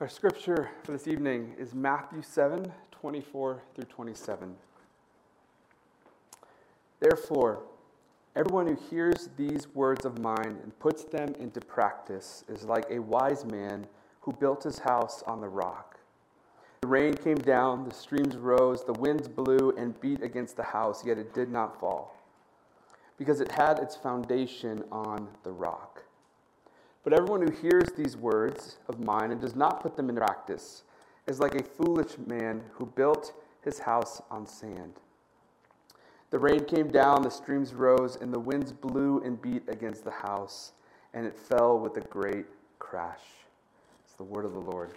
Our scripture for this evening is Matthew 7 24 through 27. Therefore, everyone who hears these words of mine and puts them into practice is like a wise man who built his house on the rock. The rain came down, the streams rose, the winds blew and beat against the house, yet it did not fall, because it had its foundation on the rock. But everyone who hears these words of mine and does not put them into practice is like a foolish man who built his house on sand. The rain came down, the streams rose, and the winds blew and beat against the house, and it fell with a great crash. It's the word of the Lord.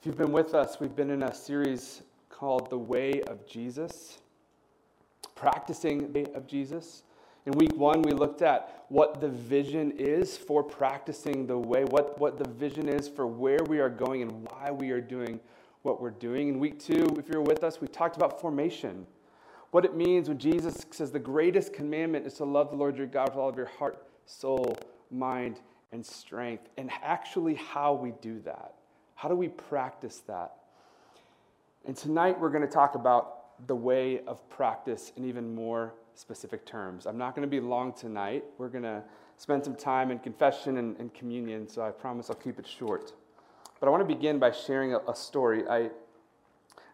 If you've been with us, we've been in a series called The Way of Jesus, practicing the way of Jesus. In week one, we looked at what the vision is for practicing the way, what, what the vision is for where we are going and why we are doing what we're doing. In week two, if you're with us, we talked about formation. What it means when Jesus says the greatest commandment is to love the Lord your God with all of your heart, soul, mind, and strength, and actually how we do that. How do we practice that? And tonight we're going to talk about the way of practice in even more specific terms. I'm not going to be long tonight. We're going to spend some time in confession and, and communion, so I promise I'll keep it short. But I want to begin by sharing a, a story. I,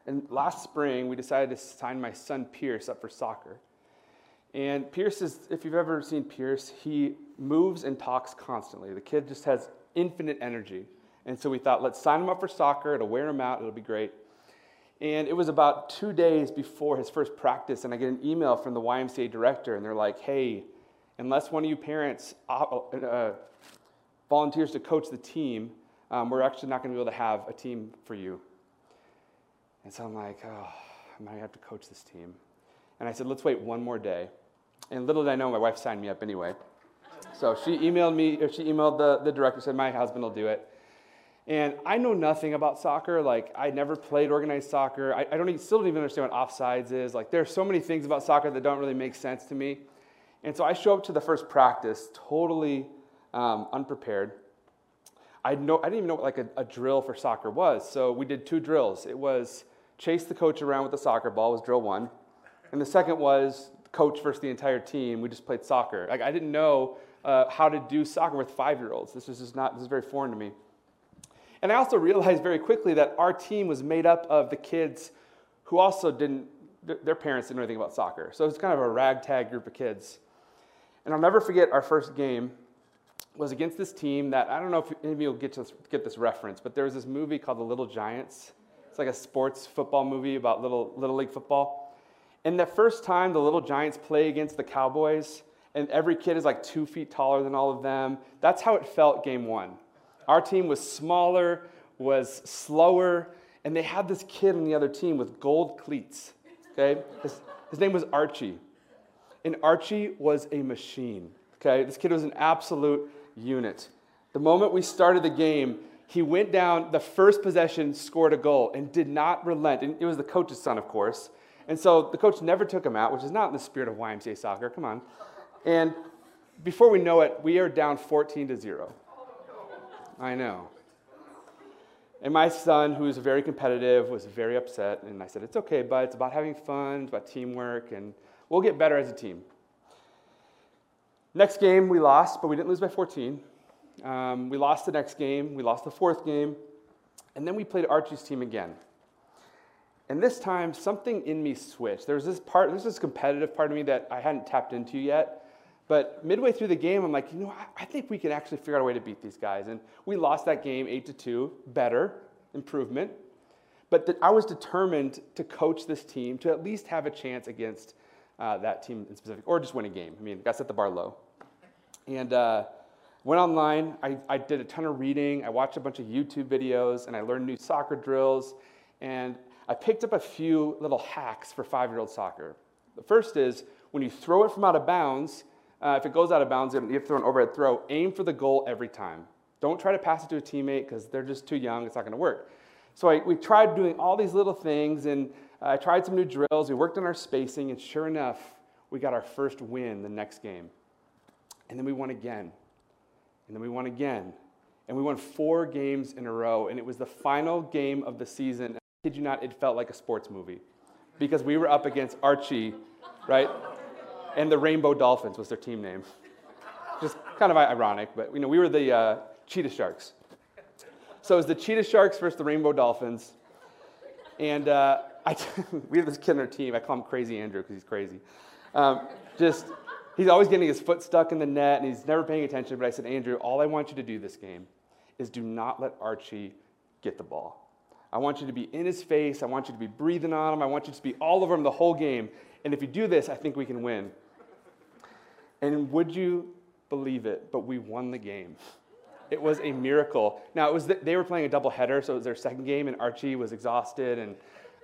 and last spring, we decided to sign my son Pierce up for soccer. And Pierce is, if you've ever seen Pierce, he moves and talks constantly. The kid just has infinite energy. And so we thought, let's sign him up for soccer. It'll wear him out. It'll be great. And it was about two days before his first practice, and I get an email from the YMCA director, and they're like, hey, unless one of you parents uh, volunteers to coach the team, um, we're actually not going to be able to have a team for you. And so I'm like, oh, I might have to coach this team. And I said, let's wait one more day. And little did I know, my wife signed me up anyway. So she emailed me, or she emailed the, the director, said, my husband will do it. And I know nothing about soccer. Like, I never played organized soccer. I, I don't even, still don't even understand what offsides is. Like, there are so many things about soccer that don't really make sense to me. And so I show up to the first practice totally um, unprepared. I, know, I didn't even know what like a, a, drill for soccer was. So we did two drills. It was chase the coach around with the soccer ball was drill one. And the second was coach versus the entire team. We just played soccer. Like, I didn't know uh, how to do soccer with five-year-olds. This is just not, this is very foreign to me. And I also realized very quickly that our team was made up of the kids who also didn't, their parents didn't know anything about soccer. So it was kind of a ragtag group of kids. And I'll never forget our first game was against this team that I don't know if any of you will get, to, get this reference, but there was this movie called The Little Giants. It's like a sports football movie about little, little league football. And the first time the Little Giants play against the Cowboys, and every kid is like two feet taller than all of them, that's how it felt game one. Our team was smaller, was slower, and they had this kid on the other team with gold cleats. Okay? His, his name was Archie. And Archie was a machine. Okay? This kid was an absolute unit. The moment we started the game, he went down the first possession, scored a goal, and did not relent. And it was the coach's son, of course. And so the coach never took him out, which is not in the spirit of YMCA soccer. Come on. And before we know it, we are down 14 to 0. I know. And my son, who is very competitive, was very upset. And I said, It's okay, bud. It's about having fun, it's about teamwork, and we'll get better as a team. Next game, we lost, but we didn't lose by 14. Um, we lost the next game, we lost the fourth game, and then we played Archie's team again. And this time, something in me switched. There was this part, there's this competitive part of me that I hadn't tapped into yet. But midway through the game, I'm like, you know, I, I think we can actually figure out a way to beat these guys. And we lost that game eight to two, better, improvement. But th- I was determined to coach this team to at least have a chance against uh, that team in specific, or just win a game. I mean, to set the bar low. And uh, went online. I, I did a ton of reading. I watched a bunch of YouTube videos, and I learned new soccer drills. And I picked up a few little hacks for five-year-old soccer. The first is when you throw it from out of bounds, uh, if it goes out of bounds, you have to throw an overhead throw. Aim for the goal every time. Don't try to pass it to a teammate because they're just too young. It's not going to work. So I, we tried doing all these little things, and I tried some new drills. We worked on our spacing, and sure enough, we got our first win the next game. And then we won again. And then we won again. And we won four games in a row. And it was the final game of the season. I kid you not, it felt like a sports movie because we were up against Archie, right? And the Rainbow Dolphins was their team name. Just kind of ironic, but you know, we were the uh, Cheetah Sharks. So it was the Cheetah Sharks versus the Rainbow Dolphins. And uh, I, we have this kid on our team. I call him Crazy Andrew because he's crazy. Um, just, he's always getting his foot stuck in the net and he's never paying attention. But I said, Andrew, all I want you to do this game is do not let Archie get the ball. I want you to be in his face. I want you to be breathing on him. I want you to be all over him the whole game. And if you do this, I think we can win. And would you believe it? But we won the game. It was a miracle. Now, it was the, they were playing a double header, so it was their second game, and Archie was exhausted. And,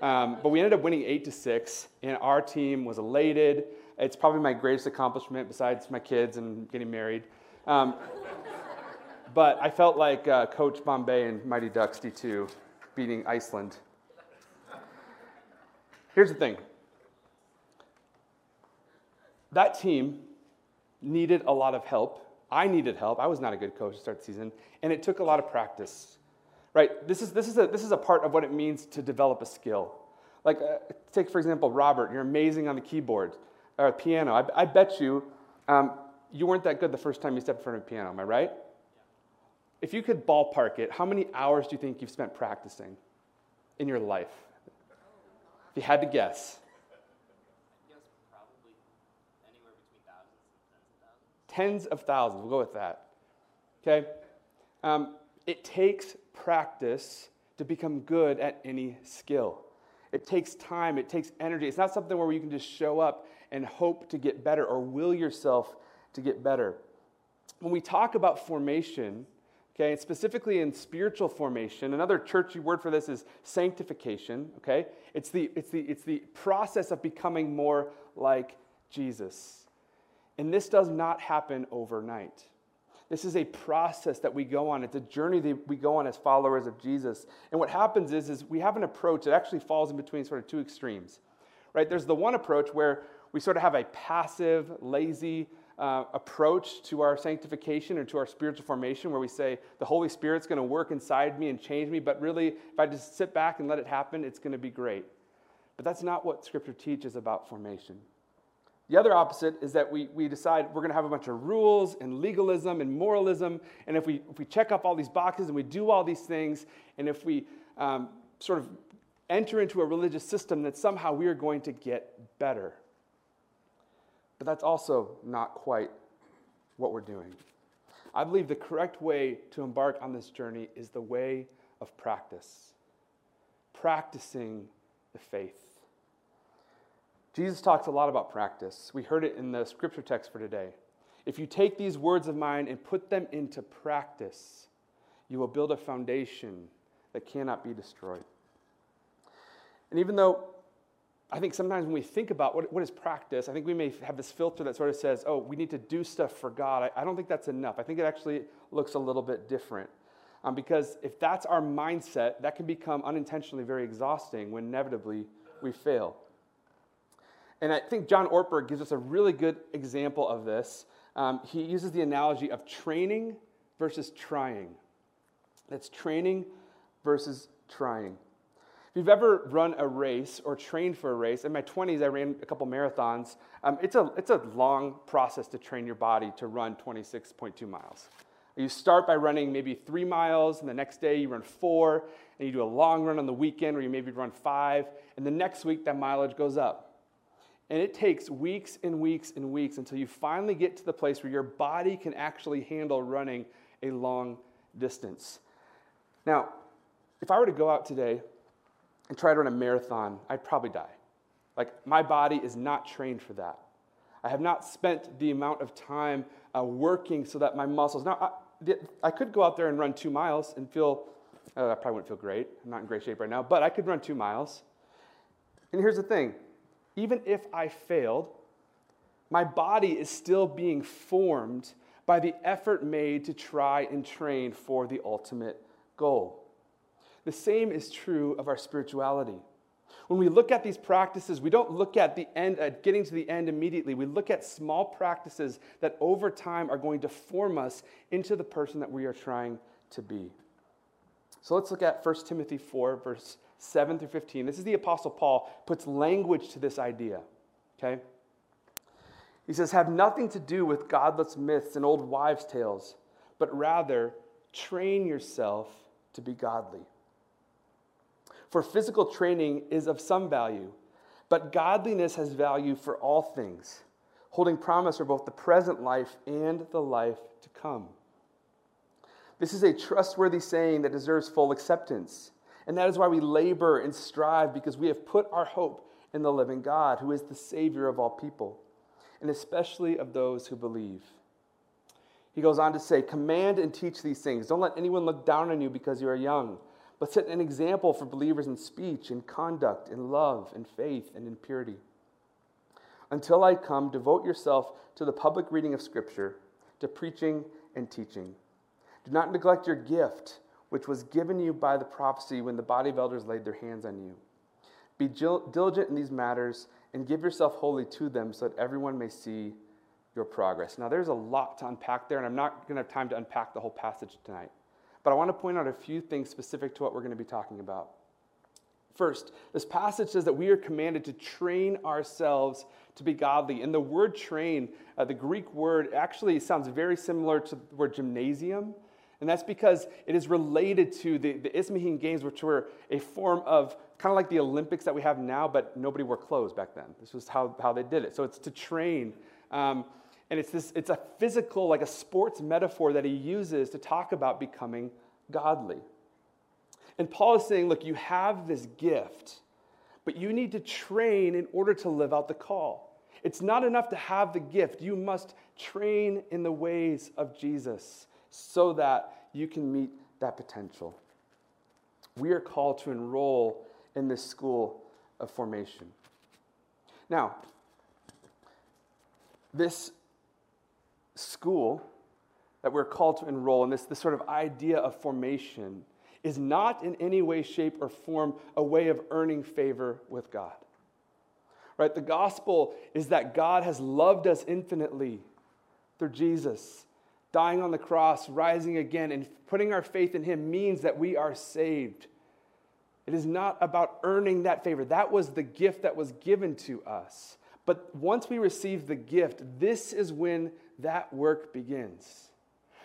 um, but we ended up winning 8 to 6, and our team was elated. It's probably my greatest accomplishment besides my kids and getting married. Um, but I felt like uh, Coach Bombay and Mighty Ducks D2 beating Iceland. Here's the thing that team needed a lot of help. I needed help. I was not a good coach to start the season, and it took a lot of practice. Right? This is, this is, a, this is a part of what it means to develop a skill. Like, uh, take, for example, Robert, you're amazing on the keyboard or piano. I, I bet you um, you weren't that good the first time you stepped in front of a piano, am I right? If you could ballpark it, how many hours do you think you've spent practicing in your life? If you had to guess. Tens of thousands. We'll go with that. Okay? Um, it takes practice to become good at any skill. It takes time, it takes energy. It's not something where you can just show up and hope to get better or will yourself to get better. When we talk about formation, okay, specifically in spiritual formation, another churchy word for this is sanctification, okay? It's the, it's the, it's the process of becoming more like Jesus. And this does not happen overnight. This is a process that we go on. It's a journey that we go on as followers of Jesus. And what happens is, is we have an approach that actually falls in between sort of two extremes. Right? There's the one approach where we sort of have a passive, lazy uh, approach to our sanctification or to our spiritual formation where we say the Holy Spirit's going to work inside me and change me, but really, if I just sit back and let it happen, it's going to be great. But that's not what Scripture teaches about formation. The other opposite is that we, we decide we're going to have a bunch of rules and legalism and moralism. And if we, if we check off all these boxes and we do all these things, and if we um, sort of enter into a religious system, that somehow we are going to get better. But that's also not quite what we're doing. I believe the correct way to embark on this journey is the way of practice, practicing the faith. Jesus talks a lot about practice. We heard it in the scripture text for today. If you take these words of mine and put them into practice, you will build a foundation that cannot be destroyed. And even though I think sometimes when we think about what, what is practice, I think we may have this filter that sort of says, oh, we need to do stuff for God. I, I don't think that's enough. I think it actually looks a little bit different. Um, because if that's our mindset, that can become unintentionally very exhausting when inevitably we fail. And I think John Ortberg gives us a really good example of this. Um, he uses the analogy of training versus trying. That's training versus trying. If you've ever run a race or trained for a race, in my 20s, I ran a couple marathons. Um, it's, a, it's a long process to train your body to run 26.2 miles. You start by running maybe three miles, and the next day you run four, and you do a long run on the weekend where you maybe run five, and the next week that mileage goes up. And it takes weeks and weeks and weeks until you finally get to the place where your body can actually handle running a long distance. Now, if I were to go out today and try to run a marathon, I'd probably die. Like, my body is not trained for that. I have not spent the amount of time uh, working so that my muscles. Now, I, I, could go out there and run two miles and feel, uh, I probably wouldn't feel great. I'm not in great shape right now, but I could run two miles. And here's the thing even if I failed, my body is still being formed by the effort made to try and train for the ultimate goal. The same is true of our spirituality. When we look at these practices, we don't look at the end, at getting to the end immediately. We look at small practices that over time are going to form us into the person that we are trying to be. So let's look at 1 Timothy 4, verse 7 through 15. This is the Apostle Paul puts language to this idea. Okay? He says, Have nothing to do with godless myths and old wives' tales, but rather train yourself to be godly. For physical training is of some value, but godliness has value for all things, holding promise for both the present life and the life to come. This is a trustworthy saying that deserves full acceptance. And that is why we labor and strive because we have put our hope in the living God, who is the Savior of all people, and especially of those who believe. He goes on to say, Command and teach these things. Don't let anyone look down on you because you are young, but set an example for believers in speech, in conduct, in love, in faith, and in purity. Until I come, devote yourself to the public reading of Scripture, to preaching and teaching. Do not neglect your gift, which was given you by the prophecy when the body of elders laid their hands on you. Be diligent in these matters and give yourself wholly to them so that everyone may see your progress. Now, there's a lot to unpack there, and I'm not going to have time to unpack the whole passage tonight. But I want to point out a few things specific to what we're going to be talking about. First, this passage says that we are commanded to train ourselves to be godly. And the word train, uh, the Greek word, actually sounds very similar to the word gymnasium. And that's because it is related to the, the Isthmian Games, which were a form of kind of like the Olympics that we have now, but nobody wore clothes back then. This was how, how they did it. So it's to train. Um, and it's, this, it's a physical, like a sports metaphor that he uses to talk about becoming godly. And Paul is saying, look, you have this gift, but you need to train in order to live out the call. It's not enough to have the gift, you must train in the ways of Jesus so that you can meet that potential. We are called to enroll in this school of formation. Now, this school that we're called to enroll in, this, this sort of idea of formation, is not in any way, shape, or form a way of earning favor with God. Right? The gospel is that God has loved us infinitely through Jesus. Dying on the cross, rising again, and putting our faith in Him means that we are saved. It is not about earning that favor. That was the gift that was given to us. But once we receive the gift, this is when that work begins.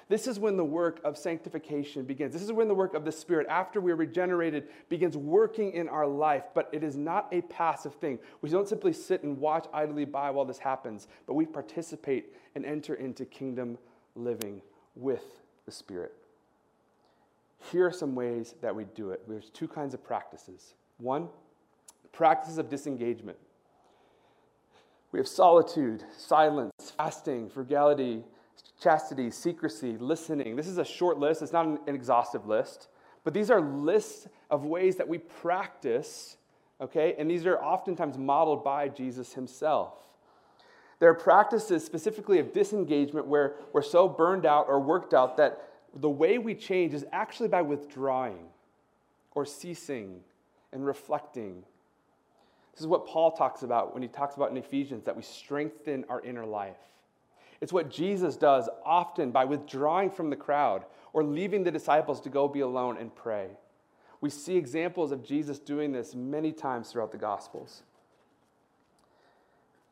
This is when the work of sanctification begins. This is when the work of the Spirit, after we're regenerated, begins working in our life. But it is not a passive thing. We don't simply sit and watch idly by while this happens, but we participate and enter into kingdom living with the Spirit. Here are some ways that we do it. There's two kinds of practices. One, practices of disengagement. We have solitude, silence, fasting, frugality, chastity, secrecy, listening. This is a short list, it's not an exhaustive list, but these are lists of ways that we practice, okay? And these are oftentimes modeled by Jesus himself. There are practices specifically of disengagement where we're so burned out or worked out that the way we change is actually by withdrawing or ceasing and reflecting. This is what Paul talks about when he talks about in Ephesians that we strengthen our inner life. It's what Jesus does often by withdrawing from the crowd or leaving the disciples to go be alone and pray. We see examples of Jesus doing this many times throughout the Gospels.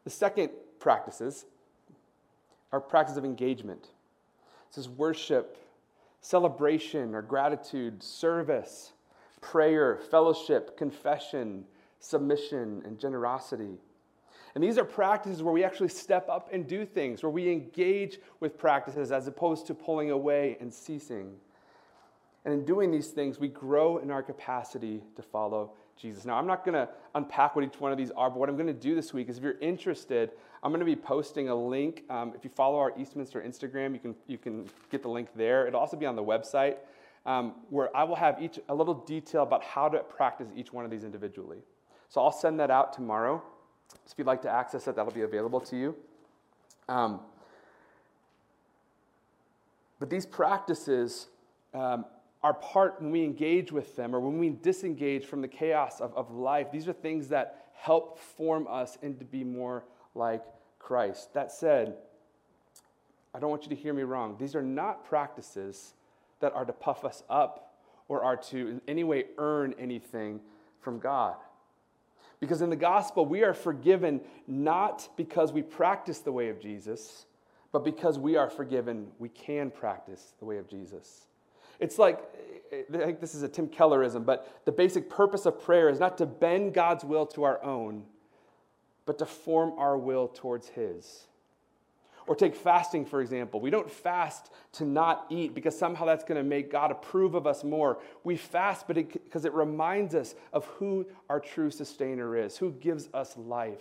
The second practices are practices of engagement. This is worship, celebration or gratitude, service, prayer, fellowship, confession, submission, and generosity. And these are practices where we actually step up and do things, where we engage with practices as opposed to pulling away and ceasing. And in doing these things, we grow in our capacity to follow Jesus. Now, I'm not going to unpack what each one of these are, but what I'm going to do this week is if you're interested, I'm going to be posting a link. Um, if you follow our Eastminster Instagram, you can, you can get the link there. It'll also be on the website, um, where I will have each a little detail about how to practice each one of these individually. So I'll send that out tomorrow. So if you'd like to access it, that'll be available to you. Um, but these practices um, our part when we engage with them or when we disengage from the chaos of, of life, these are things that help form us into be more like Christ. That said, I don't want you to hear me wrong. These are not practices that are to puff us up or are to in any way earn anything from God. Because in the gospel, we are forgiven not because we practice the way of Jesus, but because we are forgiven, we can practice the way of Jesus. It's like, I think this is a Tim Kellerism, but the basic purpose of prayer is not to bend God's will to our own, but to form our will towards His. Or take fasting, for example. We don't fast to not eat because somehow that's going to make God approve of us more. We fast because it, it reminds us of who our true sustainer is, who gives us life.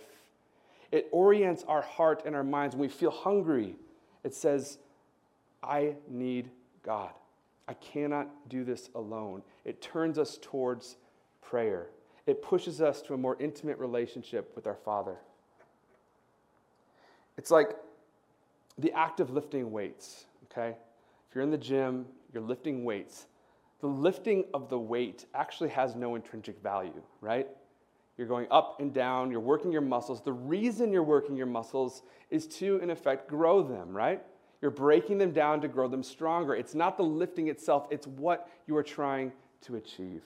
It orients our heart and our minds. When we feel hungry, it says, I need God. I cannot do this alone. It turns us towards prayer, it pushes us to a more intimate relationship with our Father. It's like the act of lifting weights, okay? If you're in the gym, you're lifting weights. The lifting of the weight actually has no intrinsic value, right? You're going up and down, you're working your muscles. The reason you're working your muscles is to, in effect, grow them, right? You're breaking them down to grow them stronger. It's not the lifting itself, it's what you are trying to achieve.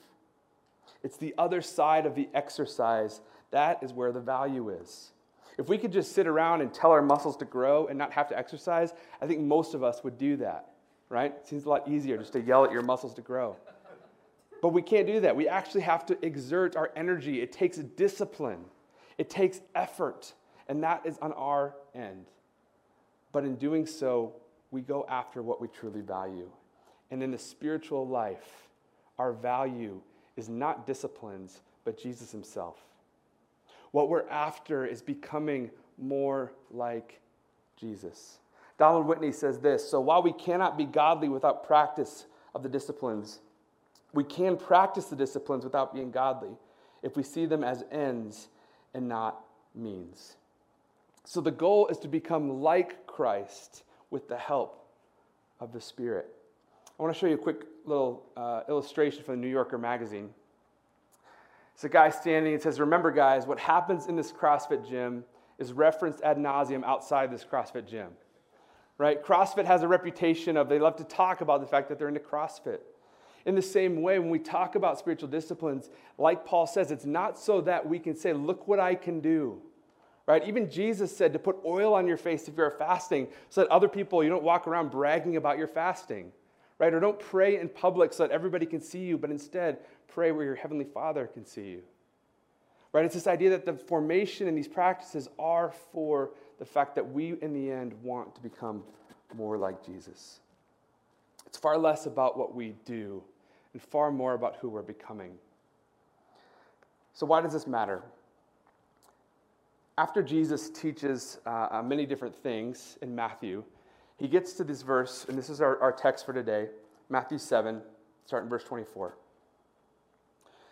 It's the other side of the exercise. That is where the value is. If we could just sit around and tell our muscles to grow and not have to exercise, I think most of us would do that, right? It seems a lot easier just to yell at your muscles to grow. But we can't do that. We actually have to exert our energy. It takes discipline, it takes effort, and that is on our end. But in doing so, we go after what we truly value. And in the spiritual life, our value is not disciplines, but Jesus himself. What we're after is becoming more like Jesus. Donald Whitney says this So while we cannot be godly without practice of the disciplines, we can practice the disciplines without being godly if we see them as ends and not means. So the goal is to become like Christ with the help of the Spirit. I want to show you a quick little uh, illustration from the New Yorker magazine. It's a guy standing and says, Remember, guys, what happens in this CrossFit gym is referenced ad nauseum outside this CrossFit gym. Right? CrossFit has a reputation of they love to talk about the fact that they're into CrossFit. In the same way, when we talk about spiritual disciplines, like Paul says, it's not so that we can say, Look what I can do right? Even Jesus said to put oil on your face if you're fasting so that other people, you don't walk around bragging about your fasting, right? Or don't pray in public so that everybody can see you, but instead pray where your heavenly Father can see you. Right? It's this idea that the formation and these practices are for the fact that we, in the end, want to become more like Jesus. It's far less about what we do and far more about who we're becoming. So, why does this matter? After Jesus teaches uh, uh, many different things in Matthew, he gets to this verse, and this is our, our text for today Matthew 7, starting verse 24. It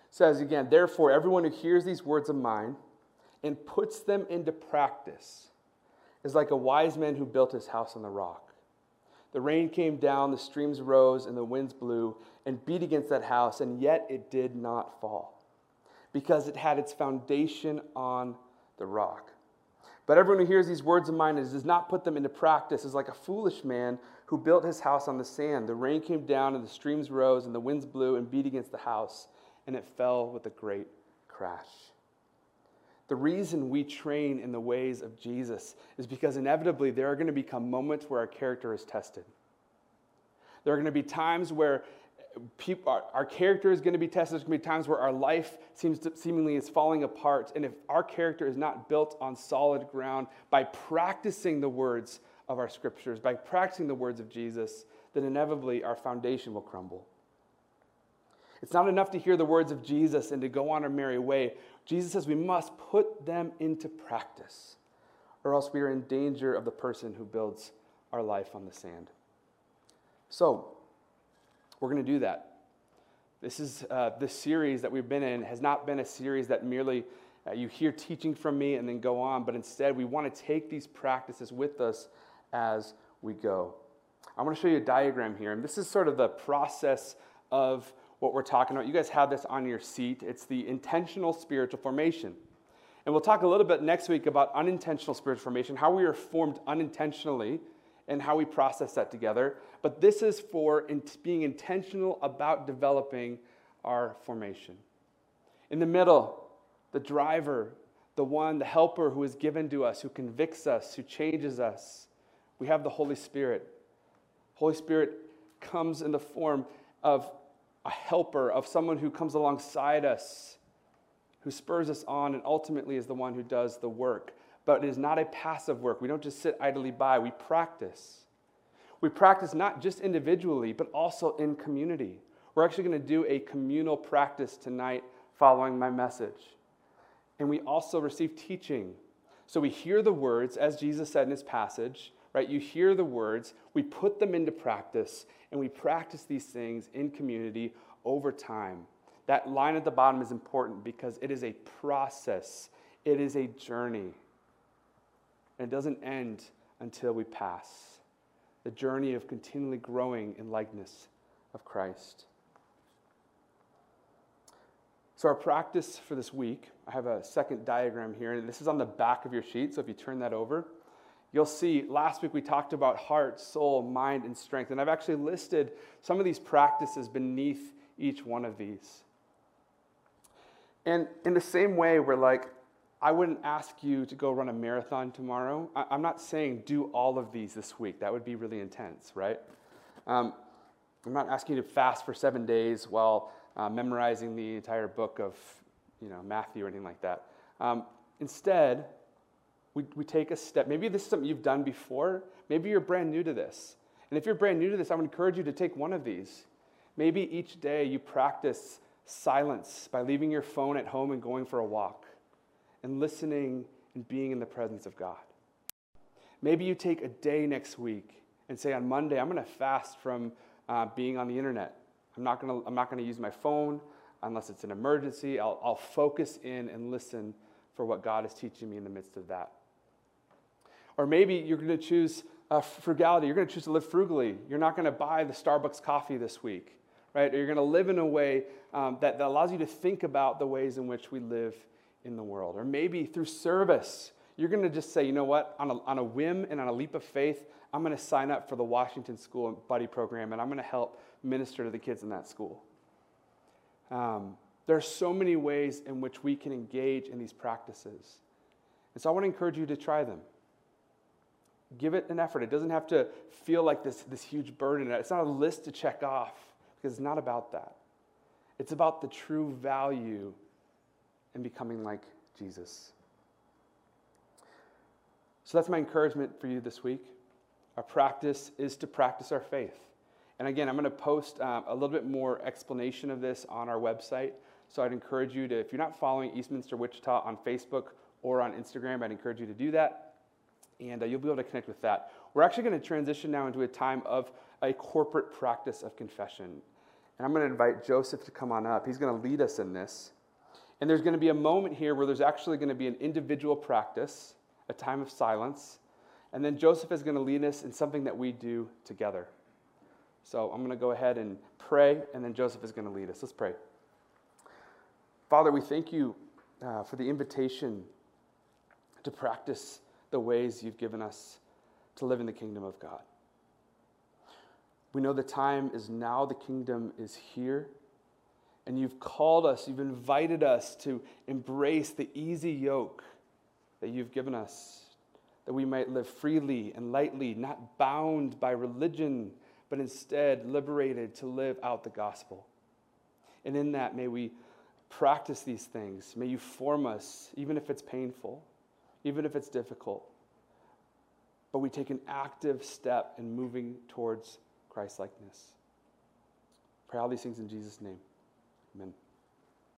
says again, Therefore, everyone who hears these words of mine and puts them into practice is like a wise man who built his house on the rock. The rain came down, the streams rose, and the winds blew and beat against that house, and yet it did not fall because it had its foundation on the rock. But everyone who hears these words of mine and does not put them into practice is like a foolish man who built his house on the sand. The rain came down, and the streams rose, and the winds blew and beat against the house, and it fell with a great crash. The reason we train in the ways of Jesus is because inevitably there are going to become moments where our character is tested. There are going to be times where our, our, character is going to be tested. There's going to be times where our life seems to, seemingly is falling apart. And if our character is not built on solid ground by practicing the words of our scriptures, by practicing the words of Jesus, then inevitably our foundation will crumble. It's not enough to hear the words of Jesus and to go on our merry way. Jesus says we must put them into practice, or else we are in danger of the person who builds our life on the sand. So, we're going to do that. This is uh, this series that we've been in has not been a series that merely uh, you hear teaching from me and then go on, but instead we want to take these practices with us as we go. I want to show you a diagram here, and this is sort of the process of what we're talking about. You guys have this on your seat. It's the intentional spiritual formation. And we'll talk a little bit next week about unintentional spiritual formation, how we are formed unintentionally, and how we process that together. But this is for being intentional about developing our formation. In the middle, the driver, the one, the helper who is given to us, who convicts us, who changes us. We have the Holy Spirit. Holy Spirit comes in the form of a helper, of someone who comes alongside us, who spurs us on, and ultimately is the one who does the work. But it is not a passive work. We don't just sit idly by, we practice. We practice not just individually, but also in community. We're actually going to do a communal practice tonight following my message. And we also receive teaching. So we hear the words, as Jesus said in his passage, right? You hear the words, we put them into practice, and we practice these things in community over time. That line at the bottom is important because it is a process, it is a journey. And it doesn't end until we pass. The journey of continually growing in likeness of Christ. So, our practice for this week, I have a second diagram here, and this is on the back of your sheet. So, if you turn that over, you'll see last week we talked about heart, soul, mind, and strength. And I've actually listed some of these practices beneath each one of these. And in the same way, we're like, I wouldn't ask you to go run a marathon tomorrow. I'm not saying do all of these this week. That would be really intense, right? Um, I'm not asking you to fast for seven days while uh, memorizing the entire book of you know, Matthew or anything like that. Um, instead, we, we take a step. Maybe this is something you've done before. Maybe you're brand new to this. And if you're brand new to this, I would encourage you to take one of these. Maybe each day you practice silence by leaving your phone at home and going for a walk and listening and being in the presence of God. Maybe you take a day next week and say, on Monday, I'm going to fast from uh, being on the internet. I'm not going to I'm not going to use my phone unless it's an emergency. I'll, I'll focus in and listen for what God is teaching me in the midst of that. Or maybe you're going to choose uh, frugality. You're going to choose to live frugally. You're not going to buy the Starbucks coffee this week, right? Or you're going to live in a way um, that, that allows you to think about the ways in which we live in the world. Or maybe through service, you're going to just say, you know what, on a, on a whim and on a leap of faith, I'm going to sign up for the Washington School Buddy Program and I'm going to help minister to the kids in that school. Um, there are so many ways in which we can engage in these practices. And so I want to encourage you to try them. Give it an effort. It doesn't have to feel like this, this huge burden. It's not a list to check off because it's not about that. It's about the true value in becoming like Jesus. So that's my encouragement for you this week. Our practice is to practice our faith. And again, I'm going to post um, a little bit more explanation of this on our website. So I'd encourage you to, if you're not following Eastminster Wichita on Facebook or on Instagram, I'd encourage you to do that. And uh, you'll be able to connect with that. We're actually going to transition now into a time of a corporate practice of confession. And I'm going to invite Joseph to come on up. He's going to lead us in this. And there's going to be a moment here where there's actually going to be an individual practice, a time of silence. And then Joseph is going to lead us in something that we do together. So I'm going to go ahead and pray, and then Joseph is going to lead us. Let's pray. Father, we thank you uh, for the invitation to practice the ways you've given us to live in the kingdom of God. We know the time is now, the kingdom is here, and you've called us, you've invited us to embrace the easy yoke that you've given us, that we might live freely and lightly, not bound by religion but instead liberated to live out the gospel. And in that, may we practice these things. May you form us, even if it's painful, even if it's difficult. But we take an active step in moving towards Christ likeness. Pray all these things in Jesus' name. Amen.